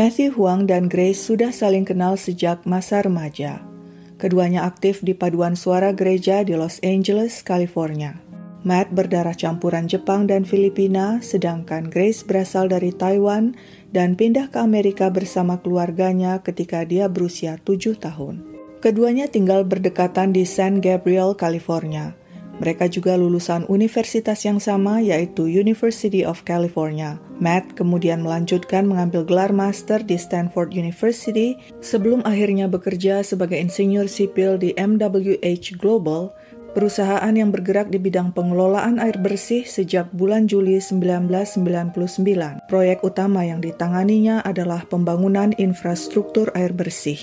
Matthew Huang dan Grace sudah saling kenal sejak masa remaja. Keduanya aktif di paduan suara gereja di Los Angeles, California. Matt berdarah campuran Jepang dan Filipina, sedangkan Grace berasal dari Taiwan dan pindah ke Amerika bersama keluarganya ketika dia berusia tujuh tahun. Keduanya tinggal berdekatan di San Gabriel, California. Mereka juga lulusan universitas yang sama yaitu University of California. Matt kemudian melanjutkan mengambil gelar master di Stanford University sebelum akhirnya bekerja sebagai insinyur sipil di MWH Global, perusahaan yang bergerak di bidang pengelolaan air bersih sejak bulan Juli 1999. Proyek utama yang ditanganinya adalah pembangunan infrastruktur air bersih,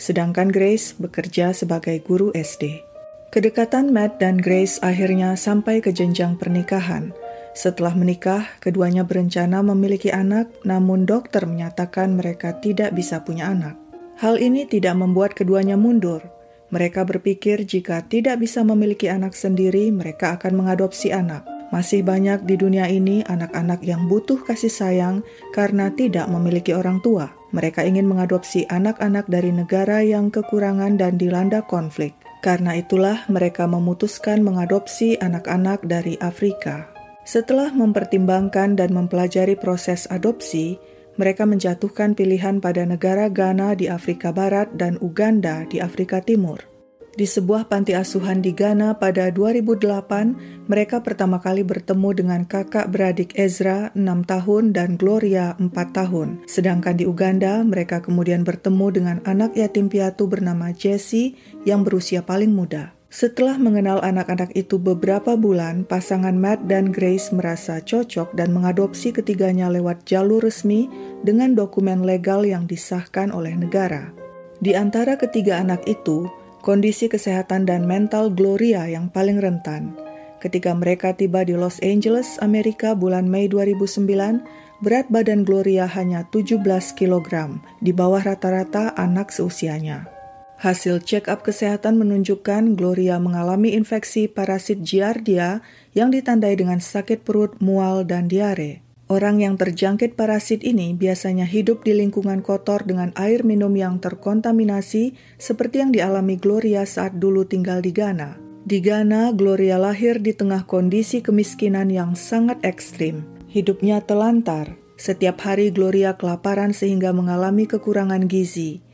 sedangkan Grace bekerja sebagai guru SD. Kedekatan Matt dan Grace akhirnya sampai ke jenjang pernikahan. Setelah menikah, keduanya berencana memiliki anak, namun dokter menyatakan mereka tidak bisa punya anak. Hal ini tidak membuat keduanya mundur. Mereka berpikir jika tidak bisa memiliki anak sendiri, mereka akan mengadopsi anak. Masih banyak di dunia ini anak-anak yang butuh kasih sayang karena tidak memiliki orang tua. Mereka ingin mengadopsi anak-anak dari negara yang kekurangan dan dilanda konflik. Karena itulah mereka memutuskan mengadopsi anak-anak dari Afrika. Setelah mempertimbangkan dan mempelajari proses adopsi, mereka menjatuhkan pilihan pada negara Ghana di Afrika Barat dan Uganda di Afrika Timur. Di sebuah panti asuhan di Ghana pada 2008, mereka pertama kali bertemu dengan kakak beradik Ezra 6 tahun dan Gloria 4 tahun. Sedangkan di Uganda, mereka kemudian bertemu dengan anak yatim piatu bernama Jesse yang berusia paling muda. Setelah mengenal anak-anak itu beberapa bulan, pasangan Matt dan Grace merasa cocok dan mengadopsi ketiganya lewat jalur resmi dengan dokumen legal yang disahkan oleh negara. Di antara ketiga anak itu, kondisi kesehatan dan mental Gloria yang paling rentan. Ketika mereka tiba di Los Angeles, Amerika bulan Mei 2009, berat badan Gloria hanya 17 kg, di bawah rata-rata anak seusianya. Hasil check-up kesehatan menunjukkan Gloria mengalami infeksi parasit Giardia yang ditandai dengan sakit perut, mual, dan diare. Orang yang terjangkit parasit ini biasanya hidup di lingkungan kotor dengan air minum yang terkontaminasi seperti yang dialami Gloria saat dulu tinggal di Ghana. Di Ghana, Gloria lahir di tengah kondisi kemiskinan yang sangat ekstrim. Hidupnya telantar. Setiap hari Gloria kelaparan sehingga mengalami kekurangan gizi.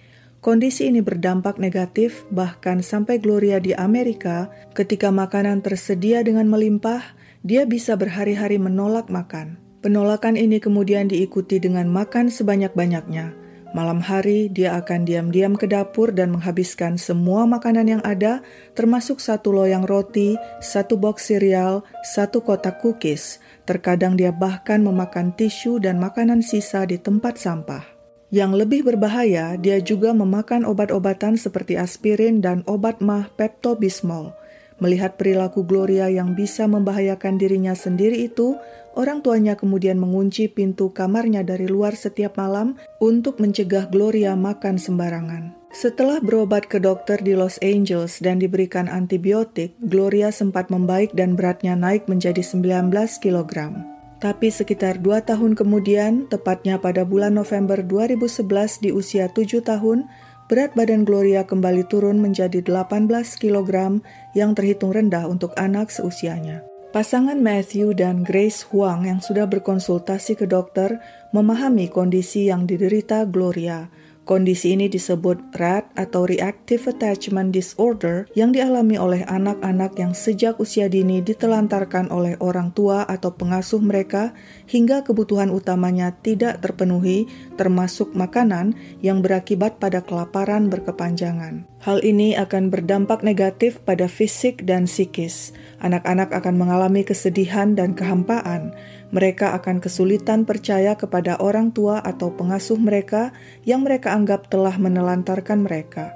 Kondisi ini berdampak negatif bahkan sampai Gloria di Amerika ketika makanan tersedia dengan melimpah, dia bisa berhari-hari menolak makan. Penolakan ini kemudian diikuti dengan makan sebanyak-banyaknya. Malam hari, dia akan diam-diam ke dapur dan menghabiskan semua makanan yang ada, termasuk satu loyang roti, satu box cereal, satu kotak cookies. Terkadang dia bahkan memakan tisu dan makanan sisa di tempat sampah. Yang lebih berbahaya, dia juga memakan obat-obatan seperti aspirin dan obat mah Pepto-Bismol. Melihat perilaku Gloria yang bisa membahayakan dirinya sendiri itu, Orang tuanya kemudian mengunci pintu kamarnya dari luar setiap malam untuk mencegah Gloria makan sembarangan. Setelah berobat ke dokter di Los Angeles dan diberikan antibiotik, Gloria sempat membaik dan beratnya naik menjadi 19 kg. Tapi sekitar dua tahun kemudian, tepatnya pada bulan November 2011 di usia 7 tahun, berat badan Gloria kembali turun menjadi 18 kg yang terhitung rendah untuk anak seusianya. Pasangan Matthew dan Grace Huang yang sudah berkonsultasi ke dokter memahami kondisi yang diderita Gloria. Kondisi ini disebut RAD atau Reactive Attachment Disorder yang dialami oleh anak-anak yang sejak usia dini ditelantarkan oleh orang tua atau pengasuh mereka hingga kebutuhan utamanya tidak terpenuhi termasuk makanan yang berakibat pada kelaparan berkepanjangan. Hal ini akan berdampak negatif pada fisik dan psikis. Anak-anak akan mengalami kesedihan dan kehampaan mereka akan kesulitan percaya kepada orang tua atau pengasuh mereka yang mereka anggap telah menelantarkan mereka.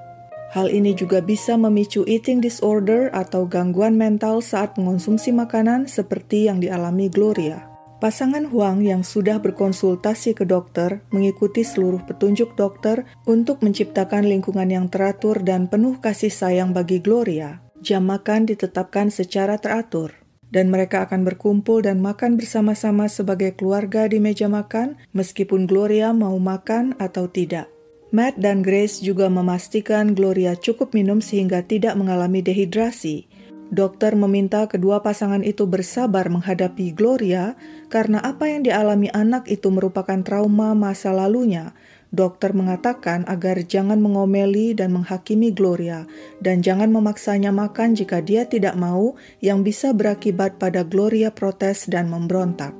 Hal ini juga bisa memicu eating disorder atau gangguan mental saat mengonsumsi makanan seperti yang dialami Gloria. Pasangan Huang yang sudah berkonsultasi ke dokter mengikuti seluruh petunjuk dokter untuk menciptakan lingkungan yang teratur dan penuh kasih sayang bagi Gloria. Jam makan ditetapkan secara teratur. Dan mereka akan berkumpul dan makan bersama-sama sebagai keluarga di meja makan, meskipun Gloria mau makan atau tidak. Matt dan Grace juga memastikan Gloria cukup minum sehingga tidak mengalami dehidrasi. Dokter meminta kedua pasangan itu bersabar menghadapi Gloria karena apa yang dialami anak itu merupakan trauma masa lalunya. Dokter mengatakan agar jangan mengomeli dan menghakimi Gloria dan jangan memaksanya makan jika dia tidak mau yang bisa berakibat pada Gloria protes dan memberontak.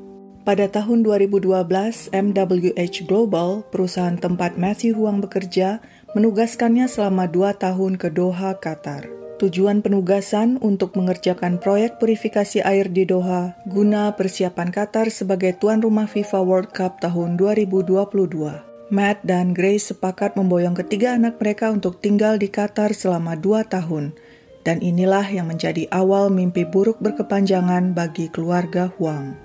Pada tahun 2012, MWH Global, perusahaan tempat Matthew Huang bekerja, menugaskannya selama dua tahun ke Doha, Qatar. Tujuan penugasan untuk mengerjakan proyek purifikasi air di Doha guna persiapan Qatar sebagai tuan rumah FIFA World Cup tahun 2022. Matt dan Grace sepakat memboyong ketiga anak mereka untuk tinggal di Qatar selama dua tahun. Dan inilah yang menjadi awal mimpi buruk berkepanjangan bagi keluarga Huang.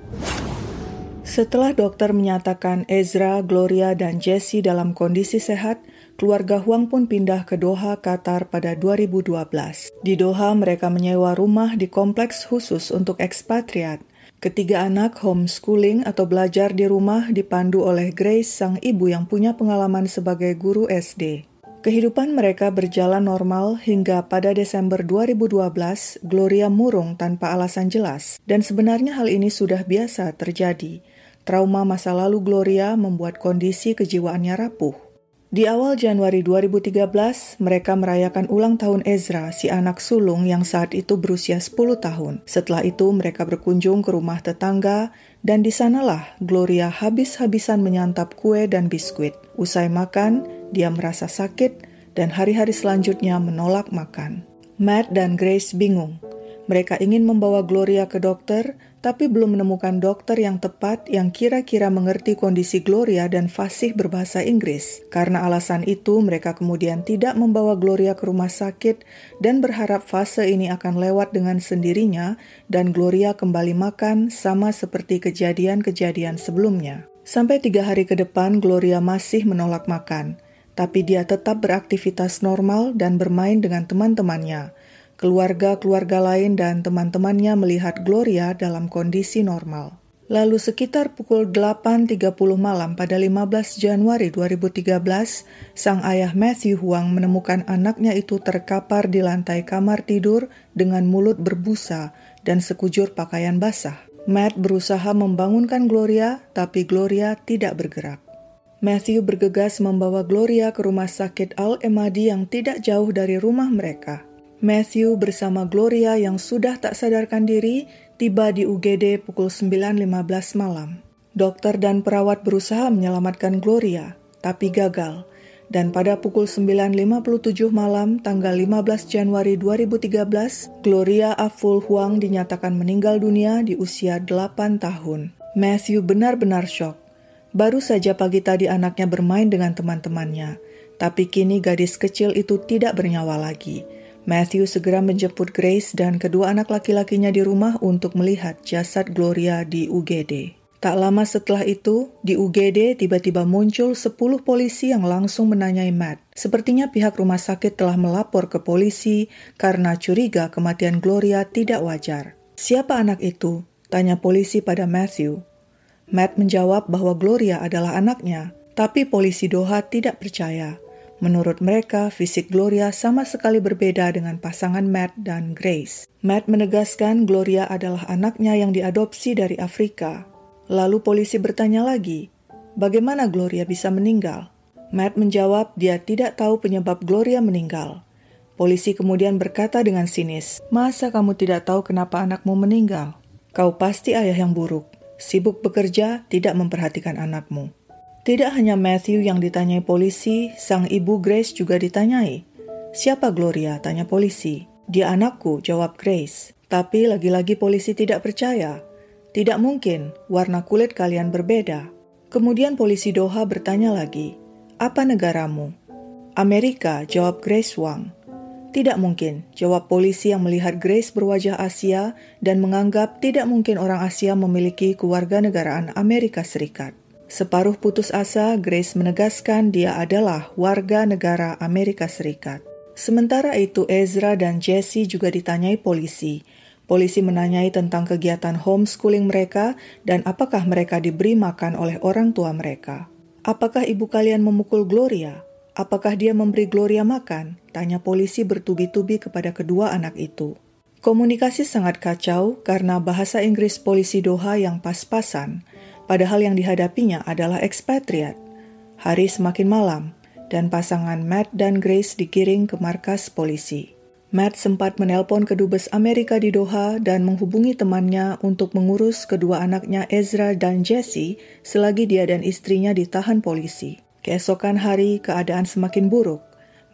Setelah dokter menyatakan Ezra, Gloria, dan Jesse dalam kondisi sehat, keluarga Huang pun pindah ke Doha, Qatar pada 2012. Di Doha, mereka menyewa rumah di kompleks khusus untuk ekspatriat. Ketiga anak homeschooling atau belajar di rumah dipandu oleh Grace, sang ibu yang punya pengalaman sebagai guru SD. Kehidupan mereka berjalan normal hingga pada Desember 2012, Gloria murung tanpa alasan jelas, dan sebenarnya hal ini sudah biasa terjadi. Trauma masa lalu Gloria membuat kondisi kejiwaannya rapuh. Di awal Januari 2013, mereka merayakan ulang tahun Ezra, si anak sulung yang saat itu berusia 10 tahun. Setelah itu, mereka berkunjung ke rumah tetangga, dan di sanalah Gloria habis-habisan menyantap kue dan biskuit. Usai makan, dia merasa sakit, dan hari-hari selanjutnya menolak makan. Matt dan Grace bingung. Mereka ingin membawa Gloria ke dokter, tapi belum menemukan dokter yang tepat yang kira-kira mengerti kondisi Gloria dan fasih berbahasa Inggris. Karena alasan itu, mereka kemudian tidak membawa Gloria ke rumah sakit dan berharap fase ini akan lewat dengan sendirinya dan Gloria kembali makan sama seperti kejadian-kejadian sebelumnya. Sampai tiga hari ke depan, Gloria masih menolak makan, tapi dia tetap beraktivitas normal dan bermain dengan teman-temannya Keluarga-keluarga lain dan teman-temannya melihat Gloria dalam kondisi normal. Lalu sekitar pukul 8.30 malam pada 15 Januari 2013, sang ayah Matthew Huang menemukan anaknya itu terkapar di lantai kamar tidur dengan mulut berbusa dan sekujur pakaian basah. Matt berusaha membangunkan Gloria, tapi Gloria tidak bergerak. Matthew bergegas membawa Gloria ke rumah sakit Al-Emadi yang tidak jauh dari rumah mereka. Matthew bersama Gloria yang sudah tak sadarkan diri tiba di UGD pukul 9.15 malam. Dokter dan perawat berusaha menyelamatkan Gloria, tapi gagal. Dan pada pukul 9.57 malam tanggal 15 Januari 2013, Gloria Aful Huang dinyatakan meninggal dunia di usia 8 tahun. Matthew benar-benar shock. Baru saja pagi tadi anaknya bermain dengan teman-temannya, tapi kini gadis kecil itu tidak bernyawa lagi. Matthew segera menjemput Grace dan kedua anak laki-lakinya di rumah untuk melihat jasad Gloria di UGD. Tak lama setelah itu, di UGD tiba-tiba muncul 10 polisi yang langsung menanyai Matt. Sepertinya pihak rumah sakit telah melapor ke polisi karena curiga kematian Gloria tidak wajar. Siapa anak itu? Tanya polisi pada Matthew. Matt menjawab bahwa Gloria adalah anaknya, tapi polisi Doha tidak percaya. Menurut mereka, fisik Gloria sama sekali berbeda dengan pasangan Matt dan Grace. Matt menegaskan Gloria adalah anaknya yang diadopsi dari Afrika. Lalu polisi bertanya lagi, bagaimana Gloria bisa meninggal? Matt menjawab dia tidak tahu penyebab Gloria meninggal. Polisi kemudian berkata dengan sinis, "Masa kamu tidak tahu kenapa anakmu meninggal? Kau pasti ayah yang buruk, sibuk bekerja, tidak memperhatikan anakmu." Tidak hanya Matthew yang ditanyai polisi, sang ibu Grace juga ditanyai. Siapa Gloria? Tanya polisi. Dia anakku, jawab Grace. Tapi lagi-lagi polisi tidak percaya. Tidak mungkin, warna kulit kalian berbeda. Kemudian polisi Doha bertanya lagi, apa negaramu? Amerika, jawab Grace Wang. Tidak mungkin, jawab polisi yang melihat Grace berwajah Asia dan menganggap tidak mungkin orang Asia memiliki kewarganegaraan Amerika Serikat. Separuh putus asa, Grace menegaskan dia adalah warga negara Amerika Serikat. Sementara itu, Ezra dan Jesse juga ditanyai polisi. Polisi menanyai tentang kegiatan homeschooling mereka dan apakah mereka diberi makan oleh orang tua mereka. Apakah ibu kalian memukul Gloria? Apakah dia memberi Gloria makan? Tanya polisi bertubi-tubi kepada kedua anak itu. Komunikasi sangat kacau karena bahasa Inggris polisi Doha yang pas-pasan, padahal yang dihadapinya adalah ekspatriat. Hari semakin malam, dan pasangan Matt dan Grace digiring ke markas polisi. Matt sempat menelpon kedubes Amerika di Doha dan menghubungi temannya untuk mengurus kedua anaknya Ezra dan Jesse selagi dia dan istrinya ditahan polisi. Keesokan hari, keadaan semakin buruk.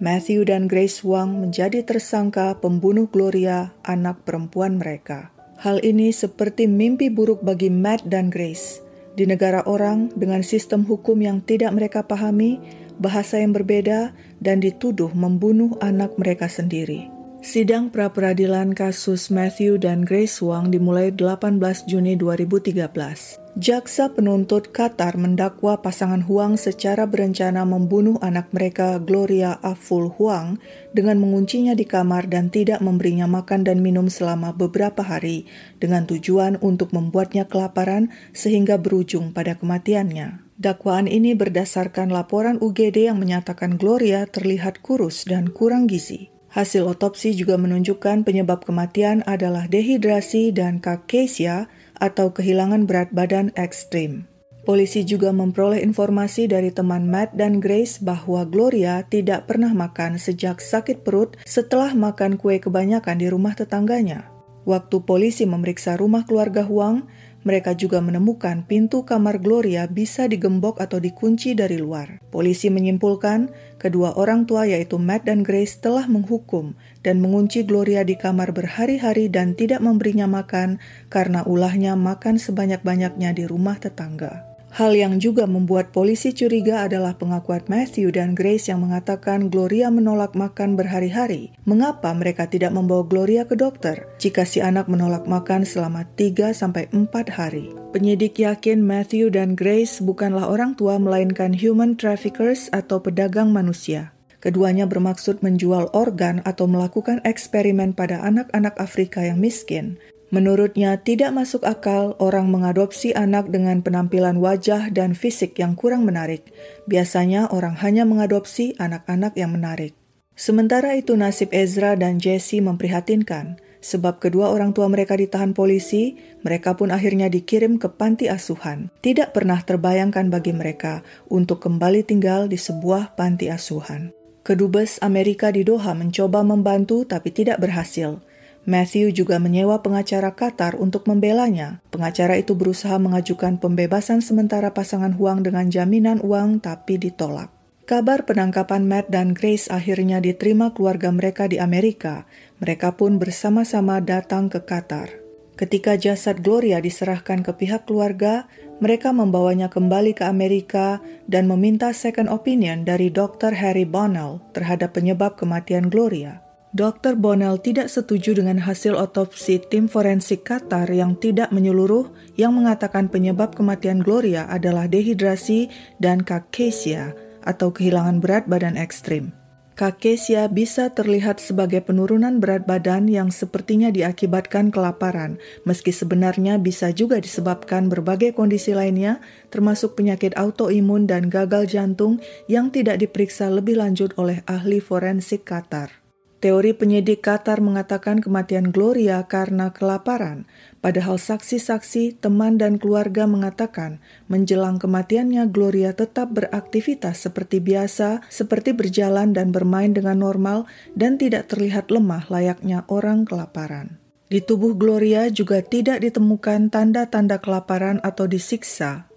Matthew dan Grace Wang menjadi tersangka pembunuh Gloria, anak perempuan mereka. Hal ini seperti mimpi buruk bagi Matt dan Grace. Di negara orang dengan sistem hukum yang tidak mereka pahami, bahasa yang berbeda, dan dituduh membunuh anak mereka sendiri. Sidang pra-peradilan kasus Matthew dan Grace Wang dimulai 18 Juni 2013. Jaksa penuntut Qatar mendakwa pasangan Huang secara berencana membunuh anak mereka Gloria Aful Huang dengan menguncinya di kamar dan tidak memberinya makan dan minum selama beberapa hari dengan tujuan untuk membuatnya kelaparan sehingga berujung pada kematiannya. Dakwaan ini berdasarkan laporan UGD yang menyatakan Gloria terlihat kurus dan kurang gizi. Hasil otopsi juga menunjukkan penyebab kematian adalah dehidrasi dan kakesia atau kehilangan berat badan ekstrim. Polisi juga memperoleh informasi dari teman Matt dan Grace bahwa Gloria tidak pernah makan sejak sakit perut setelah makan kue kebanyakan di rumah tetangganya. Waktu polisi memeriksa rumah keluarga Huang, mereka juga menemukan pintu kamar Gloria bisa digembok atau dikunci dari luar. Polisi menyimpulkan kedua orang tua yaitu Matt dan Grace telah menghukum dan mengunci Gloria di kamar berhari-hari dan tidak memberinya makan karena ulahnya makan sebanyak-banyaknya di rumah tetangga. Hal yang juga membuat polisi curiga adalah pengakuan Matthew dan Grace yang mengatakan Gloria menolak makan berhari-hari. Mengapa mereka tidak membawa Gloria ke dokter jika si anak menolak makan selama 3-4 hari? Penyidik yakin Matthew dan Grace bukanlah orang tua melainkan human traffickers atau pedagang manusia. Keduanya bermaksud menjual organ atau melakukan eksperimen pada anak-anak Afrika yang miskin. Menurutnya, tidak masuk akal orang mengadopsi anak dengan penampilan wajah dan fisik yang kurang menarik. Biasanya, orang hanya mengadopsi anak-anak yang menarik. Sementara itu, nasib Ezra dan Jesse memprihatinkan, sebab kedua orang tua mereka ditahan polisi. Mereka pun akhirnya dikirim ke panti asuhan. Tidak pernah terbayangkan bagi mereka untuk kembali tinggal di sebuah panti asuhan. Kedubes Amerika di Doha mencoba membantu, tapi tidak berhasil. Matthew juga menyewa pengacara Qatar untuk membelanya. Pengacara itu berusaha mengajukan pembebasan sementara pasangan Huang dengan jaminan uang tapi ditolak. Kabar penangkapan Matt dan Grace akhirnya diterima keluarga mereka di Amerika. Mereka pun bersama-sama datang ke Qatar. Ketika jasad Gloria diserahkan ke pihak keluarga, mereka membawanya kembali ke Amerika dan meminta second opinion dari Dr. Harry Bonnell terhadap penyebab kematian Gloria. Dr. Bonnell tidak setuju dengan hasil otopsi tim forensik Qatar yang tidak menyeluruh yang mengatakan penyebab kematian Gloria adalah dehidrasi dan kakesia atau kehilangan berat badan ekstrim. Kakesia bisa terlihat sebagai penurunan berat badan yang sepertinya diakibatkan kelaparan, meski sebenarnya bisa juga disebabkan berbagai kondisi lainnya, termasuk penyakit autoimun dan gagal jantung yang tidak diperiksa lebih lanjut oleh ahli forensik Qatar. Teori penyidik Qatar mengatakan kematian Gloria karena kelaparan, padahal saksi-saksi, teman, dan keluarga mengatakan menjelang kematiannya Gloria tetap beraktivitas seperti biasa, seperti berjalan dan bermain dengan normal, dan tidak terlihat lemah layaknya orang kelaparan. Di tubuh Gloria juga tidak ditemukan tanda-tanda kelaparan atau disiksa,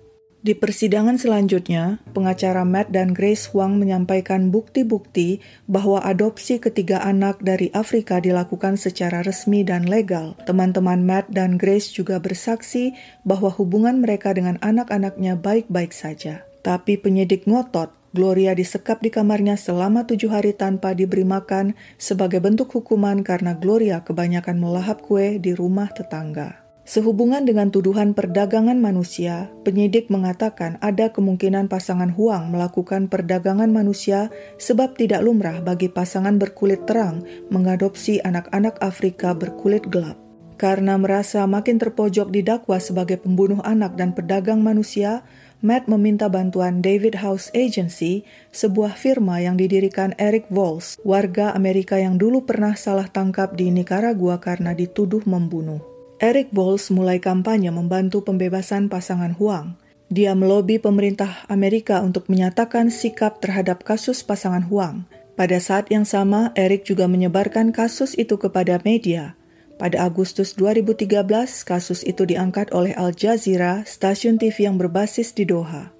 di persidangan selanjutnya, pengacara Matt dan Grace Huang menyampaikan bukti-bukti bahwa adopsi ketiga anak dari Afrika dilakukan secara resmi dan legal. Teman-teman Matt dan Grace juga bersaksi bahwa hubungan mereka dengan anak-anaknya baik-baik saja. Tapi penyidik ngotot Gloria disekap di kamarnya selama tujuh hari tanpa diberi makan sebagai bentuk hukuman karena Gloria kebanyakan melahap kue di rumah tetangga. Sehubungan dengan tuduhan perdagangan manusia, penyidik mengatakan ada kemungkinan pasangan Huang melakukan perdagangan manusia sebab tidak lumrah bagi pasangan berkulit terang mengadopsi anak-anak Afrika berkulit gelap. Karena merasa makin terpojok didakwa sebagai pembunuh anak dan pedagang manusia, Matt meminta bantuan David House Agency, sebuah firma yang didirikan Eric Vols, warga Amerika yang dulu pernah salah tangkap di Nicaragua karena dituduh membunuh. Eric Vols mulai kampanye membantu pembebasan pasangan Huang. Dia melobi pemerintah Amerika untuk menyatakan sikap terhadap kasus pasangan Huang. Pada saat yang sama, Eric juga menyebarkan kasus itu kepada media – pada Agustus 2013, kasus itu diangkat oleh Al Jazeera, stasiun TV yang berbasis di Doha.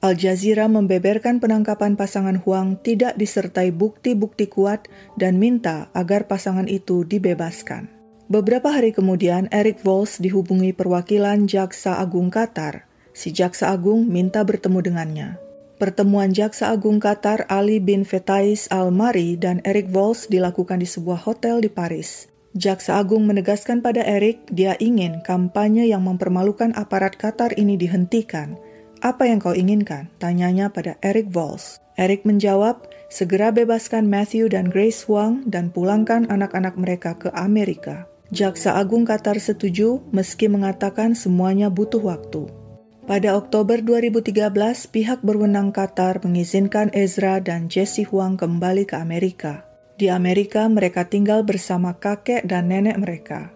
Al Jazeera membeberkan penangkapan pasangan Huang tidak disertai bukti-bukti kuat dan minta agar pasangan itu dibebaskan. Beberapa hari kemudian, Eric Vols dihubungi perwakilan Jaksa Agung Qatar. Si Jaksa Agung minta bertemu dengannya. Pertemuan Jaksa Agung Qatar Ali bin Fetais Al-Mari dan Eric Vols dilakukan di sebuah hotel di Paris. Jaksa Agung menegaskan pada Eric dia ingin kampanye yang mempermalukan aparat Qatar ini dihentikan. Apa yang kau inginkan? Tanyanya pada Eric Vols. Eric menjawab, segera bebaskan Matthew dan Grace Wang dan pulangkan anak-anak mereka ke Amerika. Jaksa Agung Qatar setuju meski mengatakan semuanya butuh waktu. Pada Oktober 2013, pihak berwenang Qatar mengizinkan Ezra dan Jesse Huang kembali ke Amerika. Di Amerika, mereka tinggal bersama kakek dan nenek mereka.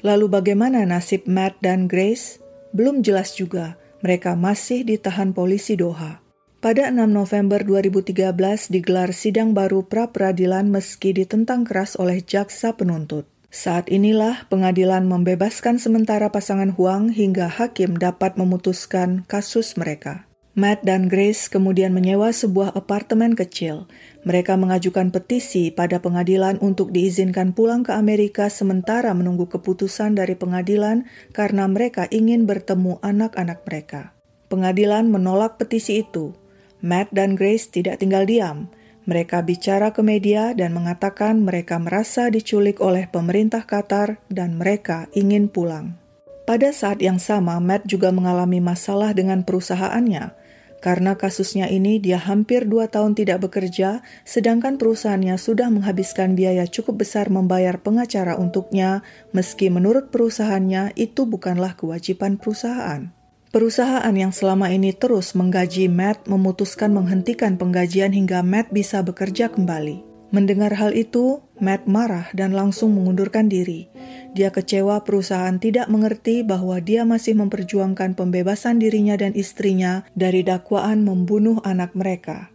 Lalu, bagaimana nasib Matt dan Grace? Belum jelas juga. Mereka masih ditahan polisi Doha. Pada 6 November 2013 digelar sidang baru pra-peradilan meski ditentang keras oleh jaksa penuntut. Saat inilah pengadilan membebaskan sementara pasangan Huang hingga hakim dapat memutuskan kasus mereka. Matt dan Grace kemudian menyewa sebuah apartemen kecil. Mereka mengajukan petisi pada pengadilan untuk diizinkan pulang ke Amerika sementara menunggu keputusan dari pengadilan karena mereka ingin bertemu anak-anak mereka. Pengadilan menolak petisi itu. Matt dan Grace tidak tinggal diam. Mereka bicara ke media dan mengatakan mereka merasa diculik oleh pemerintah Qatar dan mereka ingin pulang. Pada saat yang sama, Matt juga mengalami masalah dengan perusahaannya karena kasusnya ini, dia hampir dua tahun tidak bekerja, sedangkan perusahaannya sudah menghabiskan biaya cukup besar membayar pengacara untuknya, meski menurut perusahaannya itu bukanlah kewajiban perusahaan. Perusahaan yang selama ini terus menggaji Matt memutuskan menghentikan penggajian hingga Matt bisa bekerja kembali. Mendengar hal itu, Matt marah dan langsung mengundurkan diri. Dia kecewa perusahaan tidak mengerti bahwa dia masih memperjuangkan pembebasan dirinya dan istrinya dari dakwaan membunuh anak mereka.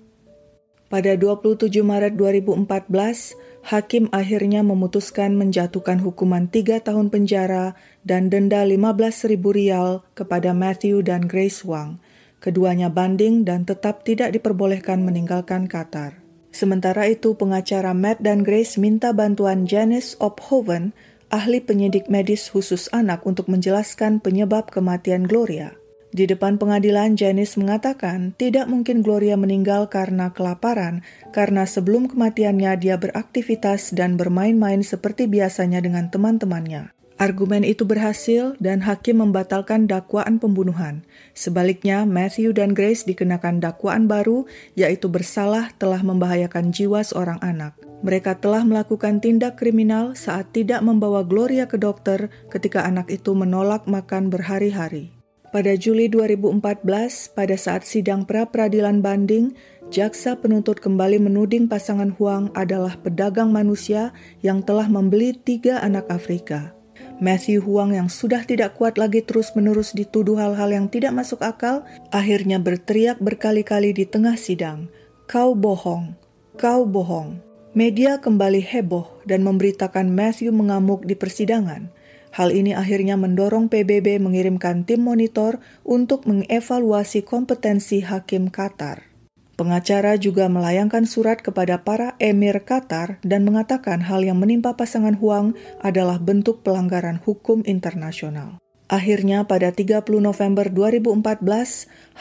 Pada 27 Maret 2014, hakim akhirnya memutuskan menjatuhkan hukuman tiga tahun penjara dan denda 15 ribu rial kepada Matthew dan Grace Wang. Keduanya banding dan tetap tidak diperbolehkan meninggalkan Qatar. Sementara itu, pengacara Matt dan Grace minta bantuan Janice Ophoven, ahli penyidik medis khusus anak untuk menjelaskan penyebab kematian Gloria. Di depan pengadilan, Janice mengatakan tidak mungkin Gloria meninggal karena kelaparan, karena sebelum kematiannya dia beraktivitas dan bermain-main seperti biasanya dengan teman-temannya. Argumen itu berhasil dan hakim membatalkan dakwaan pembunuhan. Sebaliknya, Matthew dan Grace dikenakan dakwaan baru, yaitu bersalah telah membahayakan jiwa seorang anak. Mereka telah melakukan tindak kriminal saat tidak membawa Gloria ke dokter ketika anak itu menolak makan berhari-hari. Pada Juli 2014, pada saat sidang pra-peradilan banding, jaksa penuntut kembali menuding pasangan Huang adalah pedagang manusia yang telah membeli tiga anak Afrika. Matthew Huang yang sudah tidak kuat lagi terus-menerus dituduh hal-hal yang tidak masuk akal, akhirnya berteriak berkali-kali di tengah sidang, "Kau bohong, kau bohong." Media kembali heboh dan memberitakan Matthew mengamuk di persidangan. Hal ini akhirnya mendorong PBB mengirimkan tim monitor untuk mengevaluasi kompetensi hakim Qatar. Pengacara juga melayangkan surat kepada para emir Qatar dan mengatakan hal yang menimpa pasangan Huang adalah bentuk pelanggaran hukum internasional. Akhirnya pada 30 November 2014,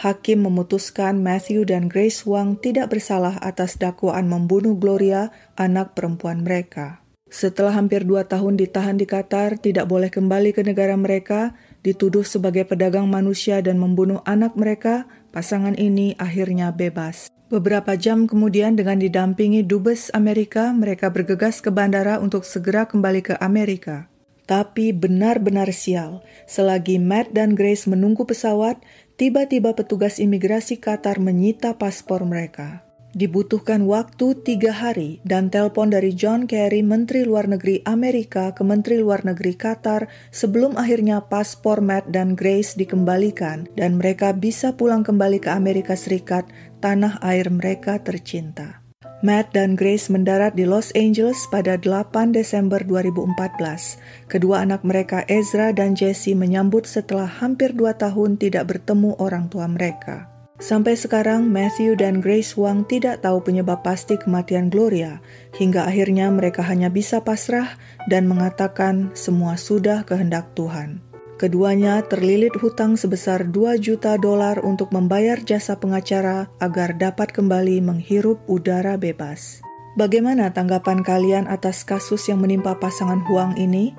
hakim memutuskan Matthew dan Grace Huang tidak bersalah atas dakwaan membunuh Gloria, anak perempuan mereka. Setelah hampir dua tahun ditahan di Qatar, tidak boleh kembali ke negara mereka, dituduh sebagai pedagang manusia dan membunuh anak mereka, Pasangan ini akhirnya bebas. Beberapa jam kemudian dengan didampingi dubes Amerika, mereka bergegas ke bandara untuk segera kembali ke Amerika. Tapi benar-benar sial, selagi Matt dan Grace menunggu pesawat, tiba-tiba petugas imigrasi Qatar menyita paspor mereka. Dibutuhkan waktu tiga hari dan telepon dari John Kerry, Menteri Luar Negeri Amerika ke Menteri Luar Negeri Qatar sebelum akhirnya paspor Matt dan Grace dikembalikan dan mereka bisa pulang kembali ke Amerika Serikat, tanah air mereka tercinta. Matt dan Grace mendarat di Los Angeles pada 8 Desember 2014. Kedua anak mereka Ezra dan Jesse menyambut setelah hampir dua tahun tidak bertemu orang tua mereka. Sampai sekarang, Matthew dan Grace Wang tidak tahu penyebab pasti kematian Gloria, hingga akhirnya mereka hanya bisa pasrah dan mengatakan semua sudah kehendak Tuhan. Keduanya terlilit hutang sebesar 2 juta dolar untuk membayar jasa pengacara agar dapat kembali menghirup udara bebas. Bagaimana tanggapan kalian atas kasus yang menimpa pasangan Huang ini?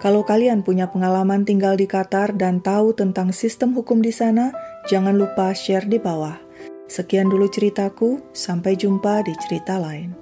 Kalau kalian punya pengalaman tinggal di Qatar dan tahu tentang sistem hukum di sana, jangan lupa share di bawah. Sekian dulu ceritaku, sampai jumpa di cerita lain.